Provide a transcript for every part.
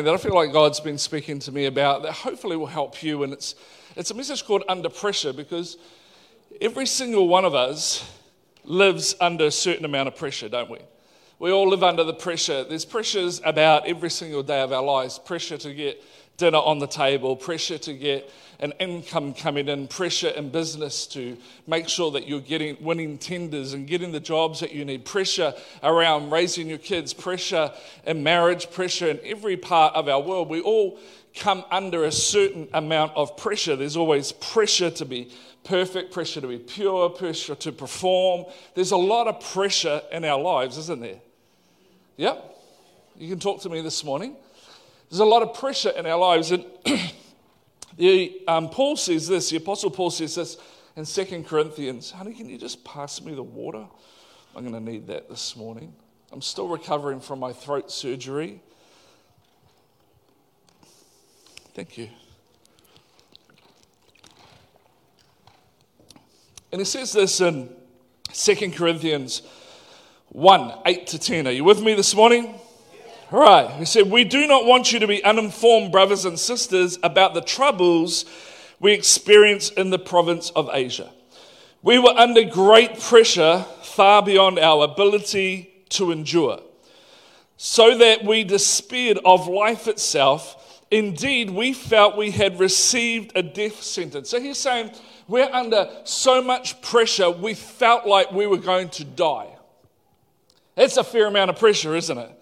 that I feel like God's been speaking to me about that hopefully will help you. And it's, it's a message called Under Pressure because every single one of us lives under a certain amount of pressure, don't we? We all live under the pressure. There's pressures about every single day of our lives pressure to get dinner on the table, pressure to get an income coming in, pressure in business to make sure that you're getting winning tenders and getting the jobs that you need, pressure around raising your kids, pressure in marriage, pressure in every part of our world. We all come under a certain amount of pressure. There's always pressure to be perfect, pressure to be pure, pressure to perform. There's a lot of pressure in our lives, isn't there? Yep. You can talk to me this morning. There's a lot of pressure in our lives. And the, um, Paul says this, the Apostle Paul says this in 2 Corinthians. Honey, can you just pass me the water? I'm going to need that this morning. I'm still recovering from my throat surgery. Thank you. And he says this in 2 Corinthians 1 8 to 10. Are you with me this morning? Right. He said, We do not want you to be uninformed, brothers and sisters, about the troubles we experience in the province of Asia. We were under great pressure, far beyond our ability to endure, so that we despaired of life itself. Indeed, we felt we had received a death sentence. So he's saying, We're under so much pressure, we felt like we were going to die. That's a fair amount of pressure, isn't it?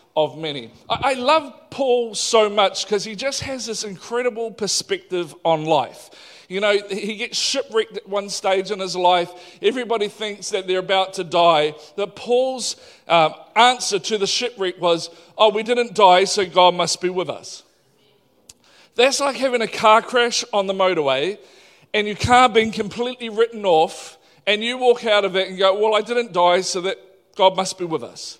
of many. I, love Paul so much because he just has this incredible perspective on life. You know, he gets shipwrecked at one stage in his life. Everybody thinks that they're about to die. That Paul's um, answer to the shipwreck was, Oh, we didn't die, so God must be with us. That's like having a car crash on the motorway and your car being completely written off, and you walk out of it and go, Well, I didn't die, so that God must be with us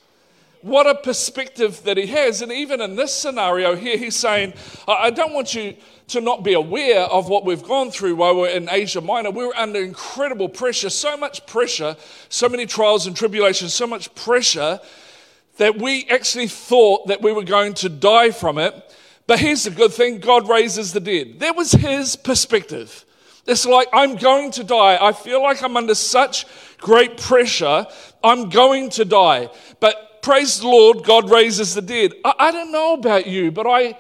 what a perspective that he has. And even in this scenario here, he's saying, I don't want you to not be aware of what we've gone through while we're in Asia Minor. We were under incredible pressure, so much pressure, so many trials and tribulations, so much pressure that we actually thought that we were going to die from it. But here's the good thing God raises the dead. That was his perspective. It's like, I'm going to die. I feel like I'm under such great pressure. I'm going to die. But praise the Lord, God raises the dead. I, I don't know about you, but I,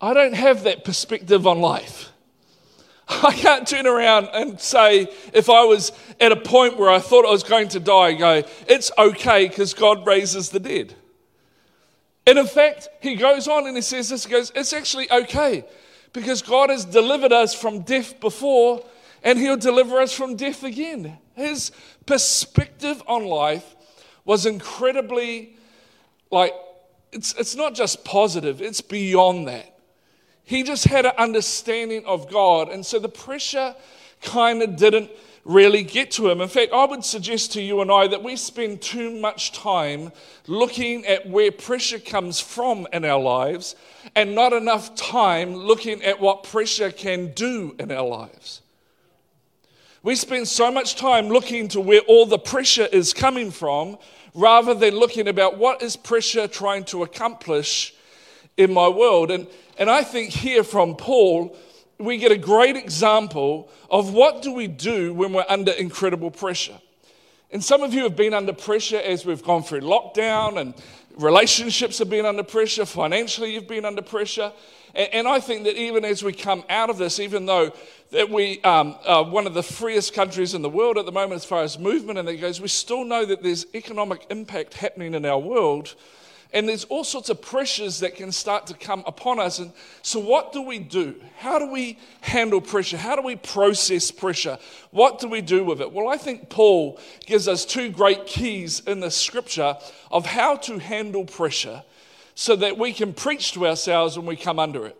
I don't have that perspective on life. I can't turn around and say, if I was at a point where I thought I was going to die, go, it's okay because God raises the dead. And in fact, he goes on and he says this, he goes, it's actually okay because God has delivered us from death before and he'll deliver us from death again. His perspective on life was incredibly, like, it's, it's not just positive, it's beyond that. He just had an understanding of God. And so the pressure kind of didn't really get to him. In fact, I would suggest to you and I that we spend too much time looking at where pressure comes from in our lives and not enough time looking at what pressure can do in our lives. We spend so much time looking to where all the pressure is coming from rather than looking about what is pressure trying to accomplish in my world. And, and I think here from Paul, we get a great example of what do we do when we're under incredible pressure. And some of you have been under pressure as we've gone through lockdown and relationships have been under pressure, financially you've been under pressure. And, I think that even as we come out of this, even though that we um, are one of the freest countries in the world at the moment as far as movement and that goes, we still know that there's economic impact happening in our world. And there's all sorts of pressures that can start to come upon us. And so, what do we do? How do we handle pressure? How do we process pressure? What do we do with it? Well, I think Paul gives us two great keys in the scripture of how to handle pressure so that we can preach to ourselves when we come under it.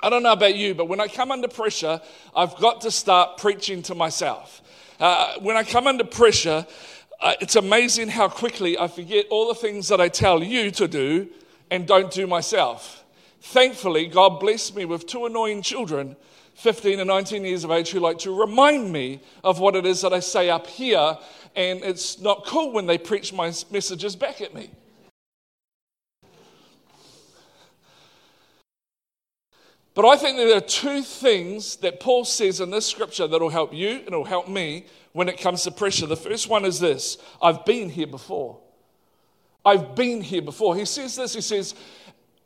I don't know about you, but when I come under pressure, I've got to start preaching to myself. Uh, when I come under pressure, uh, it's amazing how quickly I forget all the things that I tell you to do and don't do myself. Thankfully, God blessed me with two annoying children, 15 and 19 years of age, who like to remind me of what it is that I say up here. And it's not cool when they preach my messages back at me. But I think there are two things that Paul says in this scripture that will help you and will help me when it comes to pressure. The first one is this I've been here before. I've been here before. He says this, he says,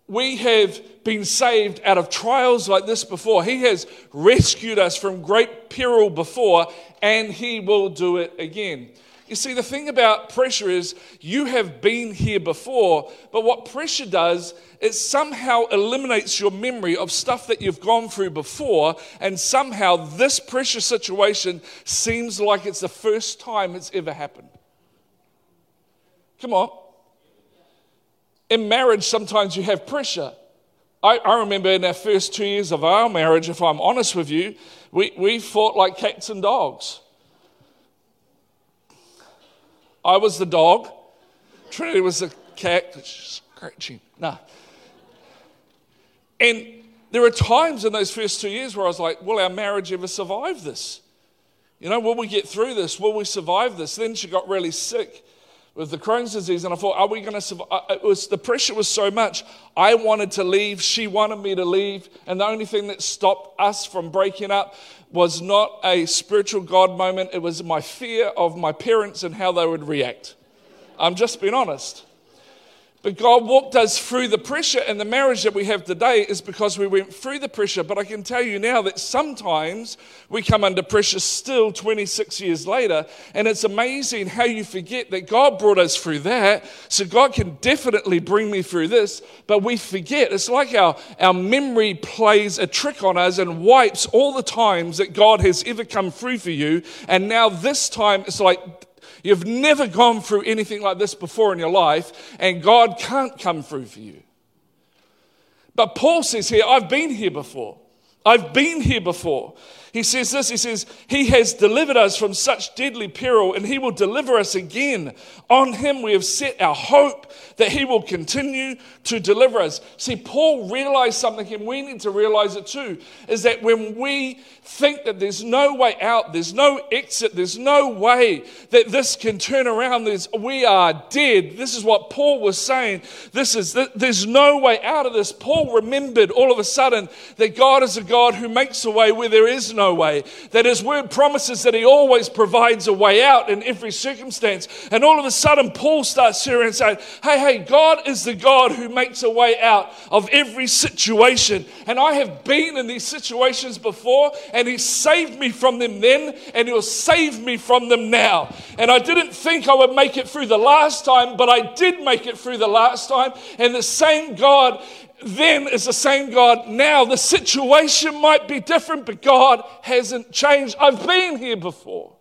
we have been saved out of trials like this before. He has rescued us from great peril before, and He will do it again. You see, the thing about pressure is you have been here before, but what pressure does, it somehow eliminates your memory of stuff that you've gone through before, and somehow this pressure situation seems like it's the first time it's ever happened. Come on. In marriage, sometimes you have pressure. I, I remember in our first two years of our marriage, if I'm honest with you, we, we fought like cats and dogs. I was the dog. Trinity was the cat scratching. Nah. And there were times in those first two years where I was like, will our marriage ever survive this? You know, will we get through this? Will we survive this? Then she got really sick with the Crohn's disease, and I thought, are we going to survive? Uh, uh, it was, the pressure was so much. I wanted to leave. She wanted me to leave. And the only thing that stopped us from breaking up was not a spiritual God moment. It was my fear of my parents and how they would react. I'm just being honest. But God walked us through the pressure, and the marriage that we have today is because we went through the pressure. But I can tell you now that sometimes we come under pressure still 26 years later, and it's amazing how you forget that God brought us through that. So God can definitely bring me through this, but we forget. It's like our, our memory plays a trick on us and wipes all the times that God has ever come through for you. And now this time it's like, You've never gone through anything like this before in your life, and God can't come through for you. But Paul says here, I've been here before. I've been here before. He says this He says, He has delivered us from such deadly peril, and He will deliver us again. On Him we have set our hope that He will continue to deliver us. See, Paul realized something, and we need to realize it too is that when we think that there's no way out, there's no exit, there's no way that this can turn around, there's, we are dead. This is what Paul was saying. This is, there's no way out of this. Paul remembered all of a sudden that God is a God who makes a way where there is no way, that His word promises that He always provides a way out in every circumstance. And all of a sudden, Paul starts hearing and saying, Hey, hey, God is the God who makes a way out of every situation. And I have been in these situations before, and He saved me from them then, and He'll save me from them now. And I didn't think I would make it through the last time, but I did make it through the last time. And the same God then is the same God now. The situation might be different, but God hasn't changed. I've been here before.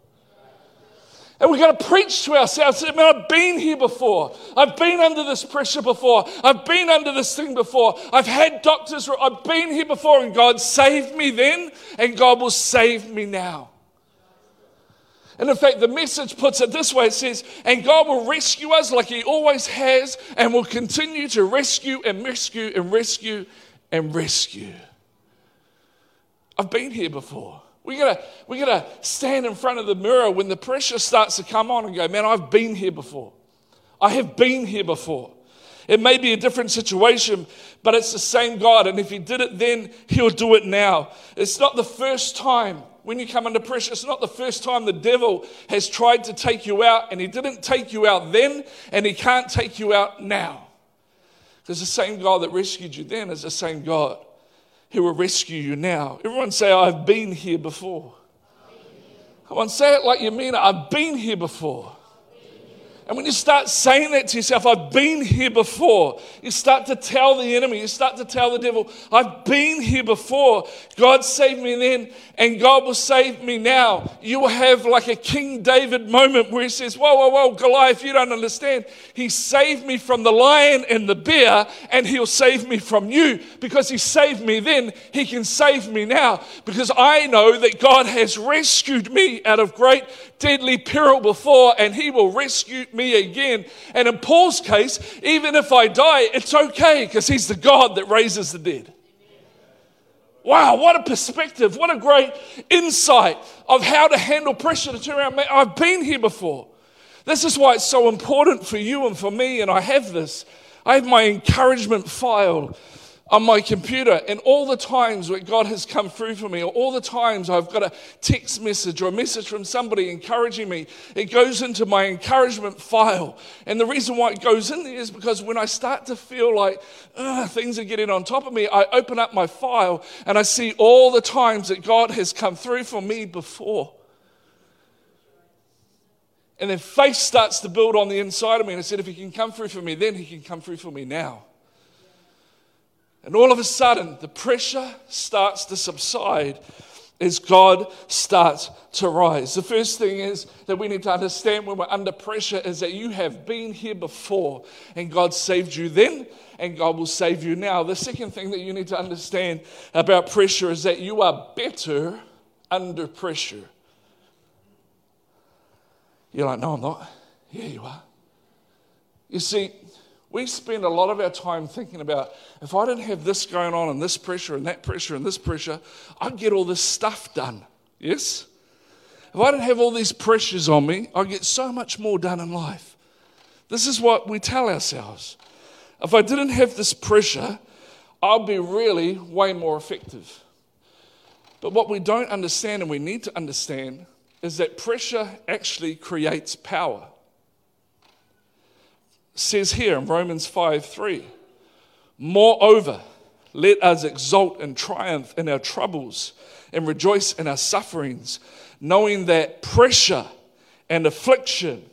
And we've got to preach to ourselves. Man, I've been here before. I've been under this pressure before. I've been under this thing before. I've had doctors. I've been here before, and God saved me then, and God will save me now. And in fact, the message puts it this way it says, And God will rescue us like He always has, and will continue to rescue and rescue and rescue and rescue. I've been here before. We gotta, we gotta stand in front of the mirror when the pressure starts to come on and go, Man, I've been here before. I have been here before. It may be a different situation, but it's the same God. And if He did it then, He'll do it now. It's not the first time when you come under pressure, it's not the first time the devil has tried to take you out, and he didn't take you out then, and he can't take you out now. Because the same God that rescued you then is the same God who will rescue you now. Everyone say, I've been here before. Come on, say it like you mean it. I've been here before. And when you start saying that to yourself, I've been here before, you start to tell the enemy, you start to tell the devil, I've been here before. God saved me then, and God will save me now. You will have like a King David moment where he says, Whoa, whoa, whoa, Goliath, you don't understand. He saved me from the lion and the bear, and he'll save me from you. Because he saved me then, he can save me now. Because I know that God has rescued me out of great deadly peril before, and he will rescue me again. And in Paul's case, even if I die, it's okay because he's the God that raises the dead. Wow, what a perspective. What a great insight of how to handle pressure to turn around. I've been here before. This is why it's so important for you and for me, and I have this. I have my encouragement file on my computer and all the times where God has come through for me, or all the times I've got a text message or a message from somebody encouraging me, it goes into my encouragement file. And the reason why it goes in there is because when I start to feel like things are getting on top of me, I open up my file and I see all the times that God has come through for me before. And then faith starts to build on the inside of me. And I said, if he can come through for me then, he can come through for me now. And all of a sudden, the pressure starts to subside as God starts to rise. The first thing is that we need to understand when we're under pressure is that you have been here before and God saved you then and God will save you now. The second thing that you need to understand about pressure is that you are better under pressure. You're like, no, I'm not. Yeah, you are. You see, we spend a lot of our time thinking about if I didn't have this going on and this pressure and that pressure and this pressure, I'd get all this stuff done. Yes? If I didn't have all these pressures on me, I'd get so much more done in life. This is what we tell ourselves. If I didn't have this pressure, I'd be really way more effective. But what we don't understand and we need to understand is that pressure actually creates power says here in Romans 5 3, moreover, let us exult and triumph in our troubles and rejoice in our sufferings, knowing that pressure and affliction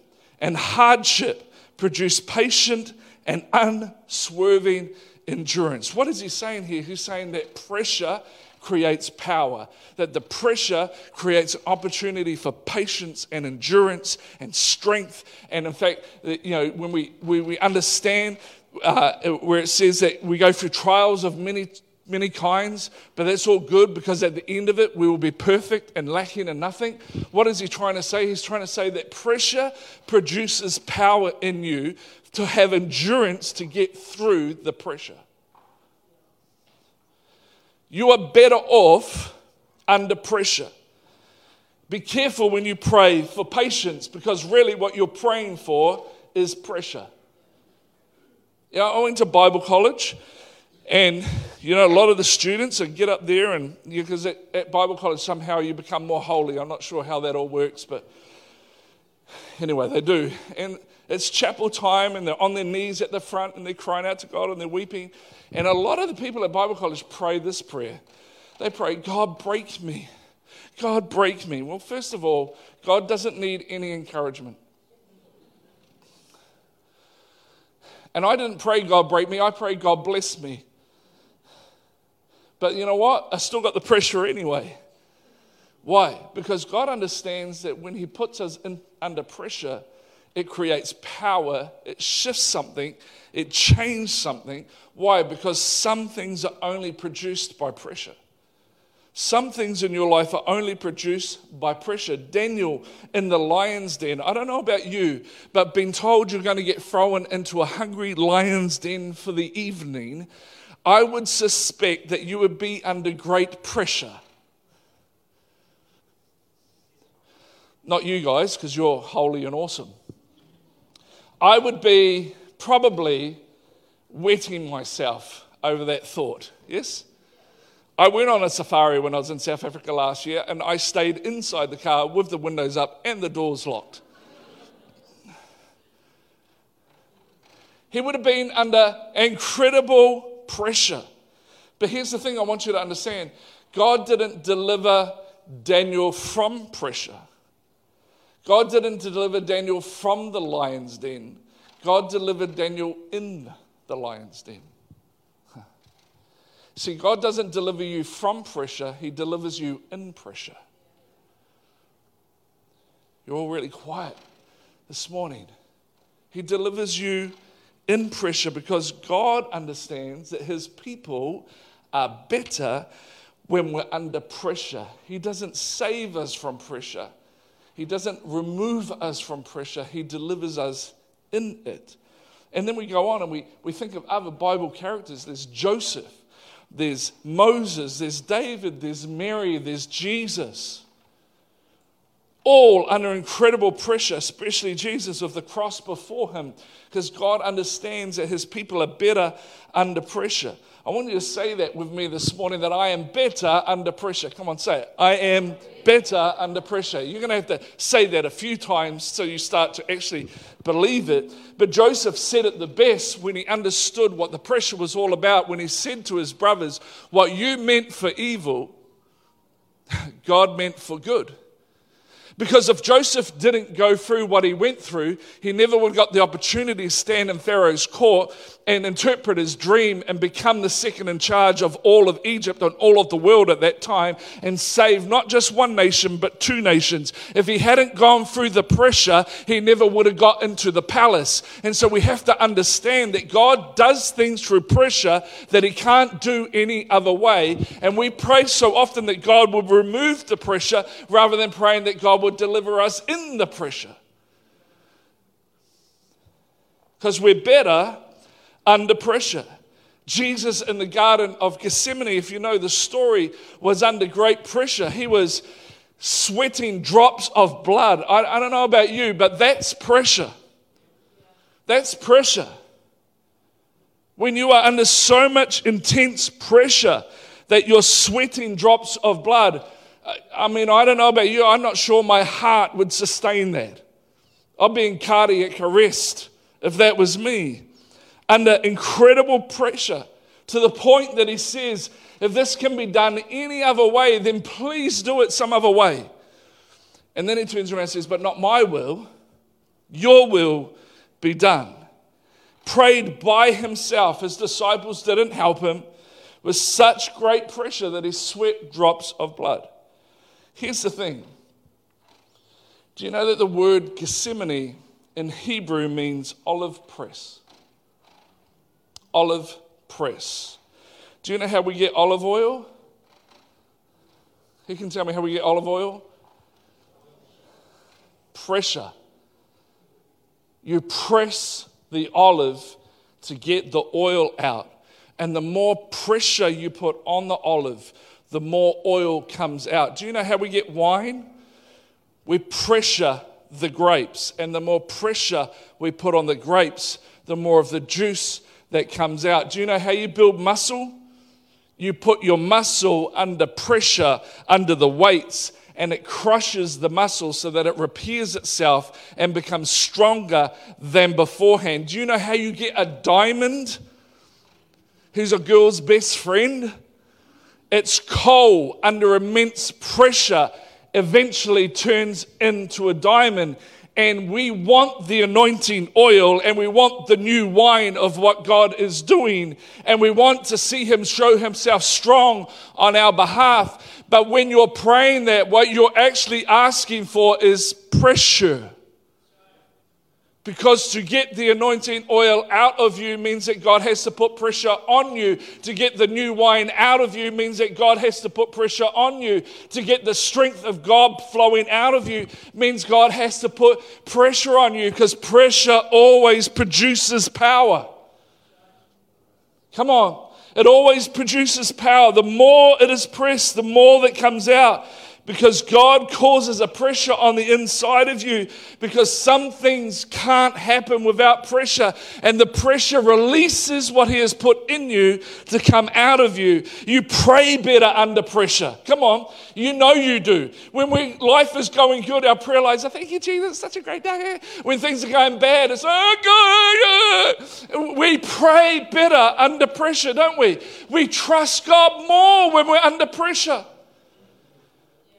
and hardship produce patient and unswerving endurance. What is he saying here? He's saying that pressure creates power, that the pressure creates opportunity for patience and endurance and strength. And in fact, you know, when we, we, we understand uh, where it says that we go through trials of many many kinds, but that's all good because at the end of it, we will be perfect and lacking in nothing. What is he trying to say? He's trying to say that pressure produces power in you to have endurance to get through the pressure. You are better off under pressure. Be careful when you pray for patience because really what you're praying for is pressure. Yeah, I went to Bible college and you know a lot of the students get up there and because at, at Bible college somehow you become more holy. I'm not sure how that all works, but anyway, they do. And it's chapel time and they're on their knees at the front and they're crying out to God and they're weeping. And a lot of the people at Bible college pray this prayer. They pray, God, break me. God, break me. Well, first of all, God doesn't need any encouragement. And I didn't pray, God, break me. I prayed, God, bless me. But you know what? I still got the pressure anyway. Why? Because God understands that when He puts us in, under pressure, it creates power, it shifts something, it changes something. Why? Because some things are only produced by pressure. Some things in your life are only produced by pressure. Daniel in the lion's den, I don't know about you, but being told you're going to get thrown into a hungry lion's den for the evening, I would suspect that you would be under great pressure. Not you guys, because you're holy and awesome. I would be probably wetting myself over that thought. Yes? I went on a safari when I was in South Africa last year and I stayed inside the car with the windows up and the doors locked. He would have been under incredible pressure. But here's the thing I want you to understand God didn't deliver Daniel from pressure. God didn't deliver Daniel from the lion's den, God delivered Daniel in the lion's den. See, God doesn't deliver you from pressure, He delivers you in pressure. You're all really quiet this morning. He delivers you in pressure because God understands that His people are better when we're under pressure. He doesn't save us from pressure, He doesn't remove us from pressure, He delivers us in it. And then we go on and we, we think of other Bible characters. There's Joseph, there's Moses, there's David, there's Mary, there's Jesus. All under incredible pressure, especially Jesus with the cross before him, because God understands that his people are better under pressure. I want you to say that with me this morning that I am better under pressure. Come on, say it. I am better under pressure. You're going to have to say that a few times so you start to actually believe it. But Joseph said it the best when he understood what the pressure was all about, when he said to his brothers, What you meant for evil, God meant for good. Because if Joseph didn't go through what he went through, he never would have got the opportunity to stand in Pharaoh's court and interpret his dream and become the second in charge of all of Egypt and all of the world at that time and save not just one nation but two nations. If he hadn't gone through the pressure, he never would have got into the palace. And so we have to understand that God does things through pressure that he can't do any other way. And we pray so often that God would remove the pressure rather than praying that God would deliver us in the pressure. Because we're better under pressure. Jesus in the Garden of Gethsemane, if you know the story, was under great pressure. He was sweating drops of blood. I, I, don't know about you, but that's pressure. That's pressure. When you are under so much intense pressure that you're sweating drops of blood, I mean, I don't know about you, I'm not sure my heart would sustain that. I'd be in cardiac arrest if that was me under incredible pressure to the point that he says, if this can be done any other way, then please do it some other way. And then he turns around and says, But not my will, your will be done. Prayed by himself. His disciples didn't help him with such great pressure that he sweat drops of blood. Here's the thing do you know that the word Gethsemane in Hebrew means olive press? Olive press. Do you know how we get olive oil? Who can tell me how we get olive oil? Pressure. You press the olive to get the oil out. And the more pressure you put on the olive, the more oil comes out. Do you know how we get wine? We pressure the grapes. And the more pressure we put on the grapes, the more of the juice that comes out. Do you know how you build muscle? You put your muscle under pressure, under the weights, and it crushes the muscle so that it repairs itself and becomes stronger than beforehand. Do you know how you get a diamond who's a girl's best friend? It's coal under immense pressure eventually turns into a diamond and we want the anointing oil and we want the new wine of what God is doing and we want to see Him show Himself strong on our behalf. But when you're praying that, what you're actually asking for is pressure. Because to get the anointing oil out of you means that God has to put pressure on you. To get the new wine out of you means that God has to put pressure on you. To get the strength of God flowing out of you means God has to put pressure on you because pressure always produces power. Come on. It always produces power. The more it is pressed, the more that comes out because God causes a pressure on the inside of you because some things can't happen without pressure and the pressure releases what he has put in you to come out of you. You pray better under pressure. Come on. You know you do. When we, life is going good our prayer lives are thank you jesus such a great day. When things are going bad it's oh god we pray better under pressure don't we? We trust god more when we're under pressure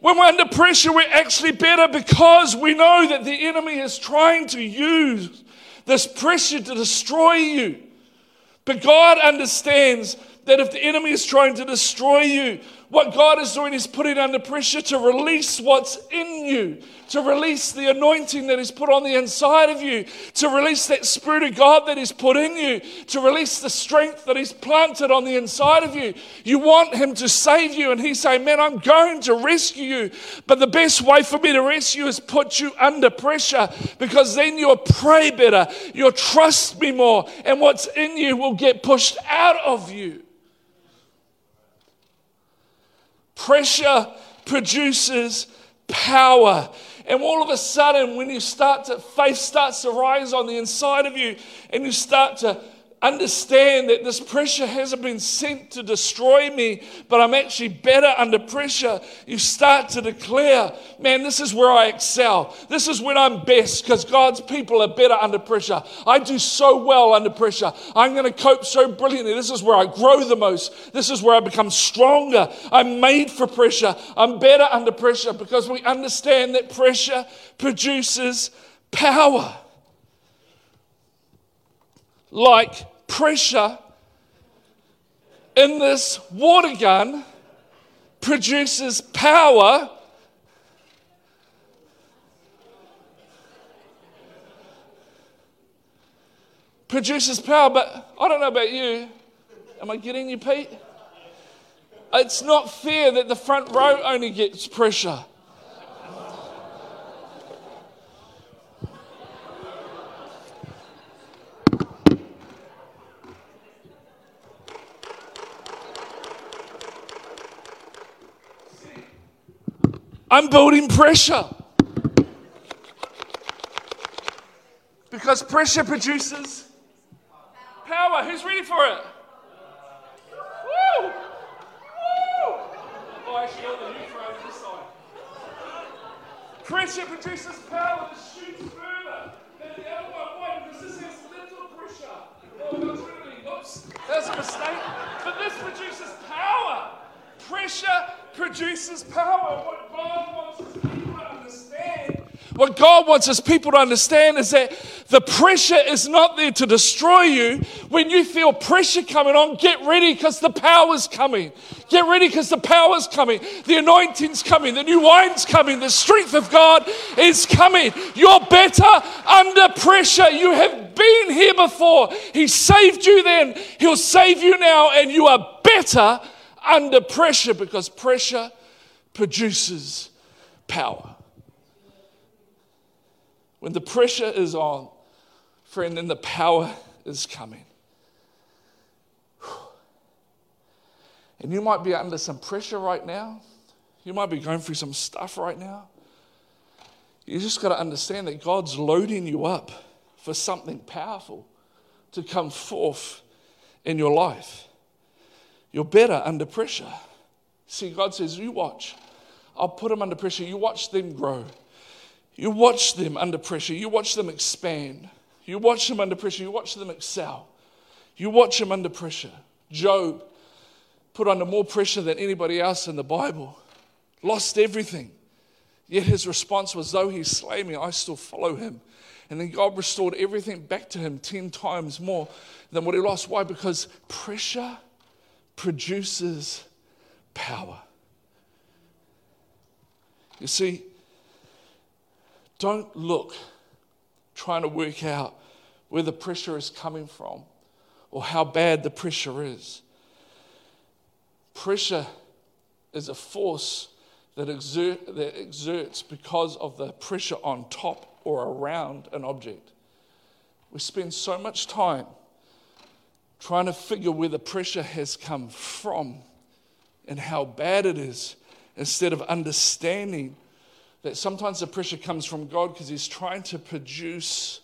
When we're under pressure, we're actually better because we know that the enemy is trying to use this pressure to destroy you. But God understands that if the enemy is trying to destroy you, what God is doing is putting under pressure to release what's in you, to release the anointing that is put on the inside of you, to release that Spirit of God that is put in you, to release the strength that is planted on the inside of you. You want Him to save you, and He's saying, Man, I'm going to rescue you. But the best way for me to rescue you is put you under pressure because then you'll pray better, you'll trust me more, and what's in you will get pushed out of you. Pressure produces power. And all of a sudden, when you start to, faith starts to rise on the inside of you, and you start to understand that this pressure hasn't been sent to destroy me, but I'm actually better under pressure, you start to declare, man, this is where I excel. This is when I'm best because God's people are better under pressure. I do so well under pressure. I'm going to cope so brilliantly. This is where I grow the most. This is where I become stronger. I'm made for pressure. I'm better under pressure because we understand that pressure produces power. Like pressure in this water gun produces power. Produces power, but I don't know about you. Am I getting you, Pete? It's not fair that the front row only gets pressure. I'm building pressure. Because pressure produces power. Who's ready for it? Woo! Woo! Oh, the youth are this side. Pressure produces power that shoots further than the other one. Why? Because this has little pressure. Oh, that's oops, that's a mistake. But this produces power. Pressure produces power. What God wants his people to understand, what God wants his people to understand is that the pressure is not there to destroy you. When you feel pressure coming on, get ready because the power's coming. Get ready because the power's coming. The anointing's coming. The new wine's coming. The strength of God is coming. You're better under pressure. You have been here before. He saved you then. He'll save you now, and you are better under pressure because pressure produces power. When the pressure is on, friend, then the power is coming. And you might be under some pressure right now. You might be going through some stuff right now. You just got to understand that God's loading you up for something powerful to come forth in your life. You're better under pressure. See, God says, You watch. I'll put them under pressure. You watch them grow. You watch them under pressure. You watch them expand. You watch them under pressure. You watch them excel. You watch them under pressure. Job put under more pressure than anybody else in the Bible, lost everything. Yet his response was, Though he slay me, I still follow him. And then God restored everything back to him 10 times more than what he lost. Why? Because pressure produces power. You see, don't look trying to work out where the pressure is coming from or how bad the pressure is. Pressure is a force that, exert, that exerts because of the pressure on top or around an object. We spend so much time trying to figure where the pressure has come from and how bad it is instead of understanding that sometimes the pressure comes from God because He's trying to produce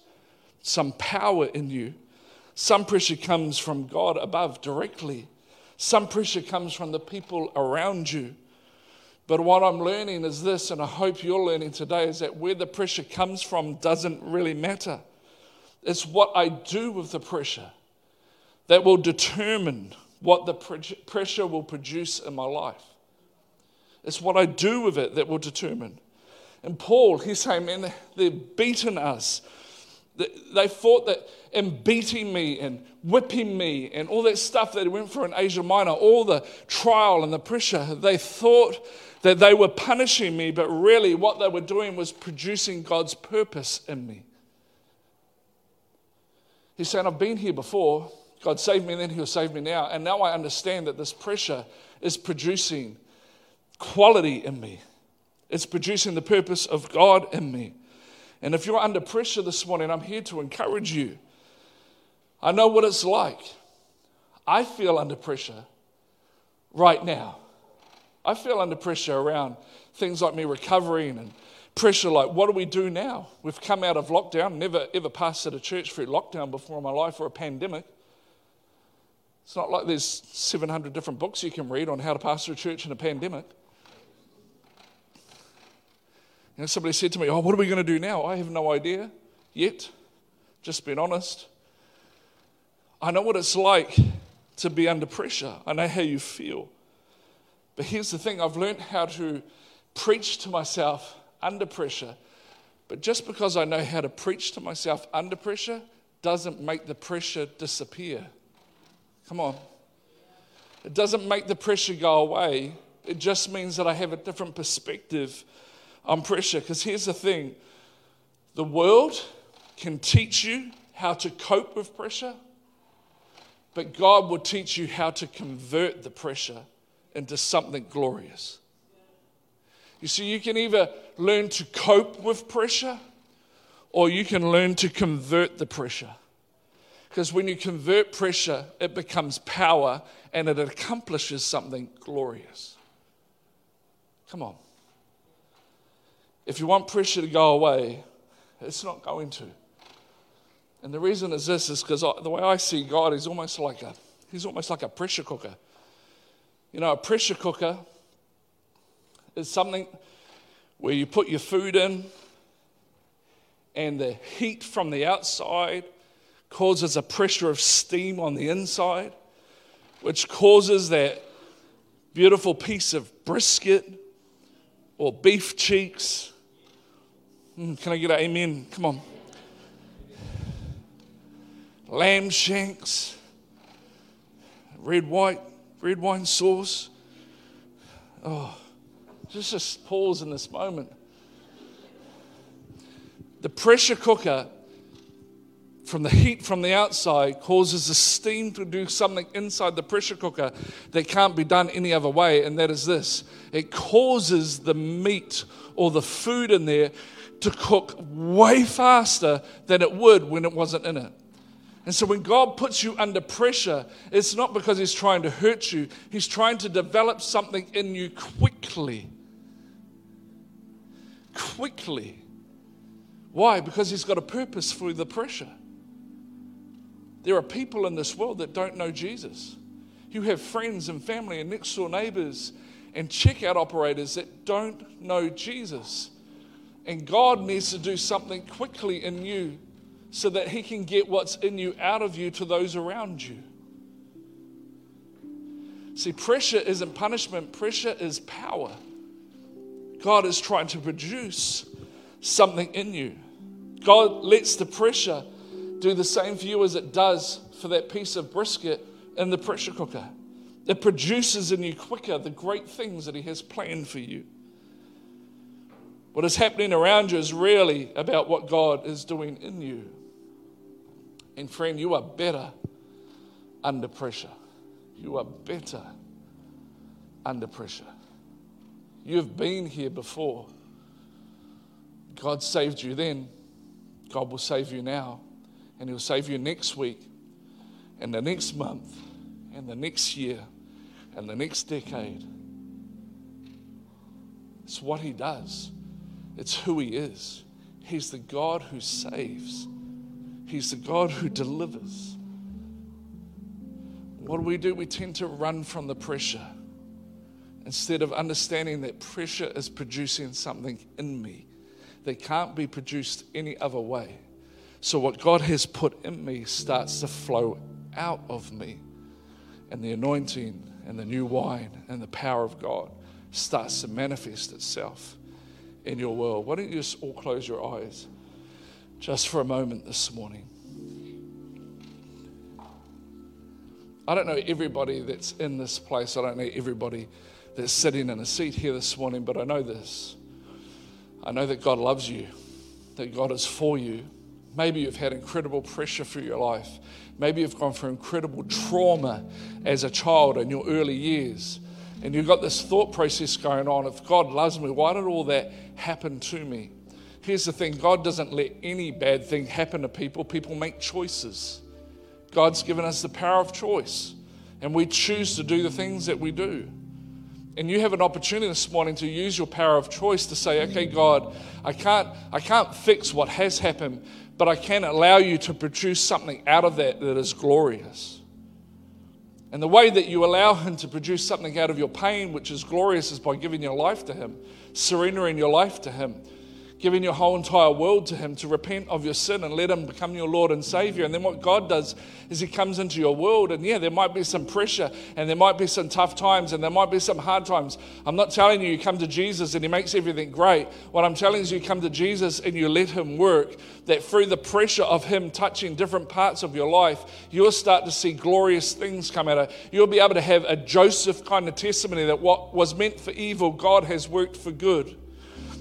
some power in you. Some pressure comes from God above directly, some pressure comes from the people around you. But what I'm learning is this, and I hope you're learning today, is that where the pressure comes from doesn't really matter. It's what I do with the pressure that will determine what the pressure will produce in my life. It's what I do with it that will determine. And Paul, he's saying, man, they've beaten us. They thought that in beating me and whipping me and all that stuff that went through in Asia Minor, all the trial and the pressure, they thought that they were punishing me, but really what they were doing was producing God's purpose in me. He's saying, I've been here before. God saved me then, He'll save me now. And now I understand that this pressure is producing quality in me, it's producing the purpose of God in me. And if you're under pressure this morning, I'm here to encourage you. I know what it's like. I feel under pressure right now. I feel under pressure around things like me recovering and pressure like, what do we do now? We've come out of lockdown, never ever passed pastored a church through lockdown before in my life or a pandemic. It's not like there's 700 different books you can read on how to pastor a church in a pandemic. You know, somebody said to me, Oh, what are we going to do now? I have no idea yet, just being honest. I know what it's like to be under pressure, I know how you feel. But here's the thing I've learned how to preach to myself under pressure. But just because I know how to preach to myself under pressure doesn't make the pressure disappear. Come on. It doesn't make the pressure go away. It just means that I have a different perspective on pressure. Because here's the thing the world can teach you how to cope with pressure, but God will teach you how to convert the pressure into something glorious. You see, you can either learn to cope with pressure or you can learn to convert the pressure. Because when you convert pressure, it becomes power and it accomplishes something glorious. Come on. If you want pressure to go away, it's not going to. And the reason is this is because the way I see God, he's almost like a he's almost like a pressure cooker. You know, a pressure cooker is something where you put your food in and the heat from the outside causes a pressure of steam on the inside, which causes that beautiful piece of brisket or beef cheeks Mm, can I get an amen? Come on. Lamb shanks, red white, red wine sauce. Oh, just just pause in this moment. The pressure cooker from the heat from the outside causes the steam to do something inside the pressure cooker that can't be done any other way, and that is this it causes the meat or the food in there to cook way faster than it would when it wasn't in it. And so when God puts you under pressure, it's not because He's trying to hurt you, He's trying to develop something in you quickly. Quickly. Why? Because He's got a purpose for the pressure. There are people in this world that don't know Jesus. You have friends and family and next door neighbors and checkout operators that don't know Jesus. And God needs to do something quickly in you so that He can get what's in you out of you to those around you. See, pressure isn't punishment, pressure is power. God is trying to produce something in you. God lets the pressure do the same for you as it does for that piece of brisket in the pressure cooker. It produces in you quicker the great things that He has planned for you. What is happening around you is really about what God is doing in you. And friend, you are better under pressure. You are better under pressure. You've been here before. God saved you then. God will save you now. And He'll save you next week, and the next month, and the next year, and the next decade. It's what He does. It's who He is. He's the God who saves, He's the God who delivers. What do we do? We tend to run from the pressure instead of understanding that pressure is producing something in me that can't be produced any other way. So, what God has put in me starts to flow out of me, and the anointing and the new wine and the power of God starts to manifest itself in your world. Why don't you just all close your eyes just for a moment this morning? I don't know everybody that's in this place. I don't know everybody that's sitting in a seat here this morning, but I know this. I know that God loves you, that God is for you. Maybe you've had incredible pressure through your life. Maybe you've gone through incredible trauma as a child in your early years. And you've got this thought process going on if God loves me, why did all that happen to me? Here's the thing God doesn't let any bad thing happen to people, people make choices. God's given us the power of choice, and we choose to do the things that we do. And you have an opportunity this morning to use your power of choice to say, okay, God, I can't, I can't fix what has happened, but I can allow you to produce something out of that that is glorious. And the way that you allow Him to produce something out of your pain, which is glorious, is by giving your life to Him, surrendering your life to Him giving your whole entire world to Him to repent of your sin and let Him become your Lord and Savior. And then what God does is He comes into your world, and yeah, there might be some pressure, and there might be some tough times, and there might be some hard times. I'm not telling you you come to Jesus and He makes everything great. What I'm telling you is you come to Jesus and you let Him work, that through the pressure of Him touching different parts of your life, you'll start to see glorious things come out of You'll be able to have a Joseph kind of testimony that what was meant for evil, God has worked for good.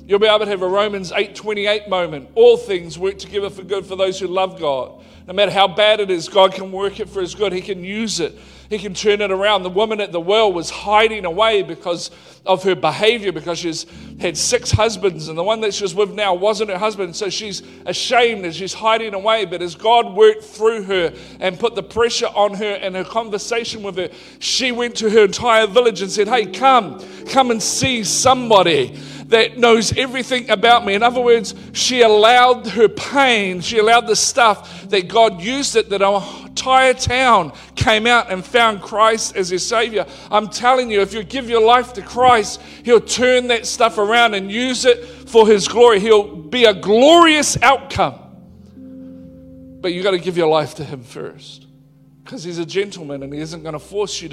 You'll be able to have a Romans 8:28 moment. All things work together for good for those who love God. No matter how bad it is, God can work it for his good. He can use it. He can turn it around. The woman at the well was hiding away because of her behavior, because she's had six husbands, and the one that she was with now wasn't her husband. So she's ashamed and she's hiding away. But as God worked through her and put the pressure on her and her conversation with her, she went to her entire village and said, Hey, come, come and see somebody that knows everything about me. In other words, she allowed her pain, she allowed the stuff that God used it, that our entire town came out and found Christ as their Savior. I'm telling you, if you give your life to Christ, He'll turn that stuff around and use it for His glory. He'll be a glorious outcome. But you've got to give your life to Him first because He's a gentleman and He isn't going to force you to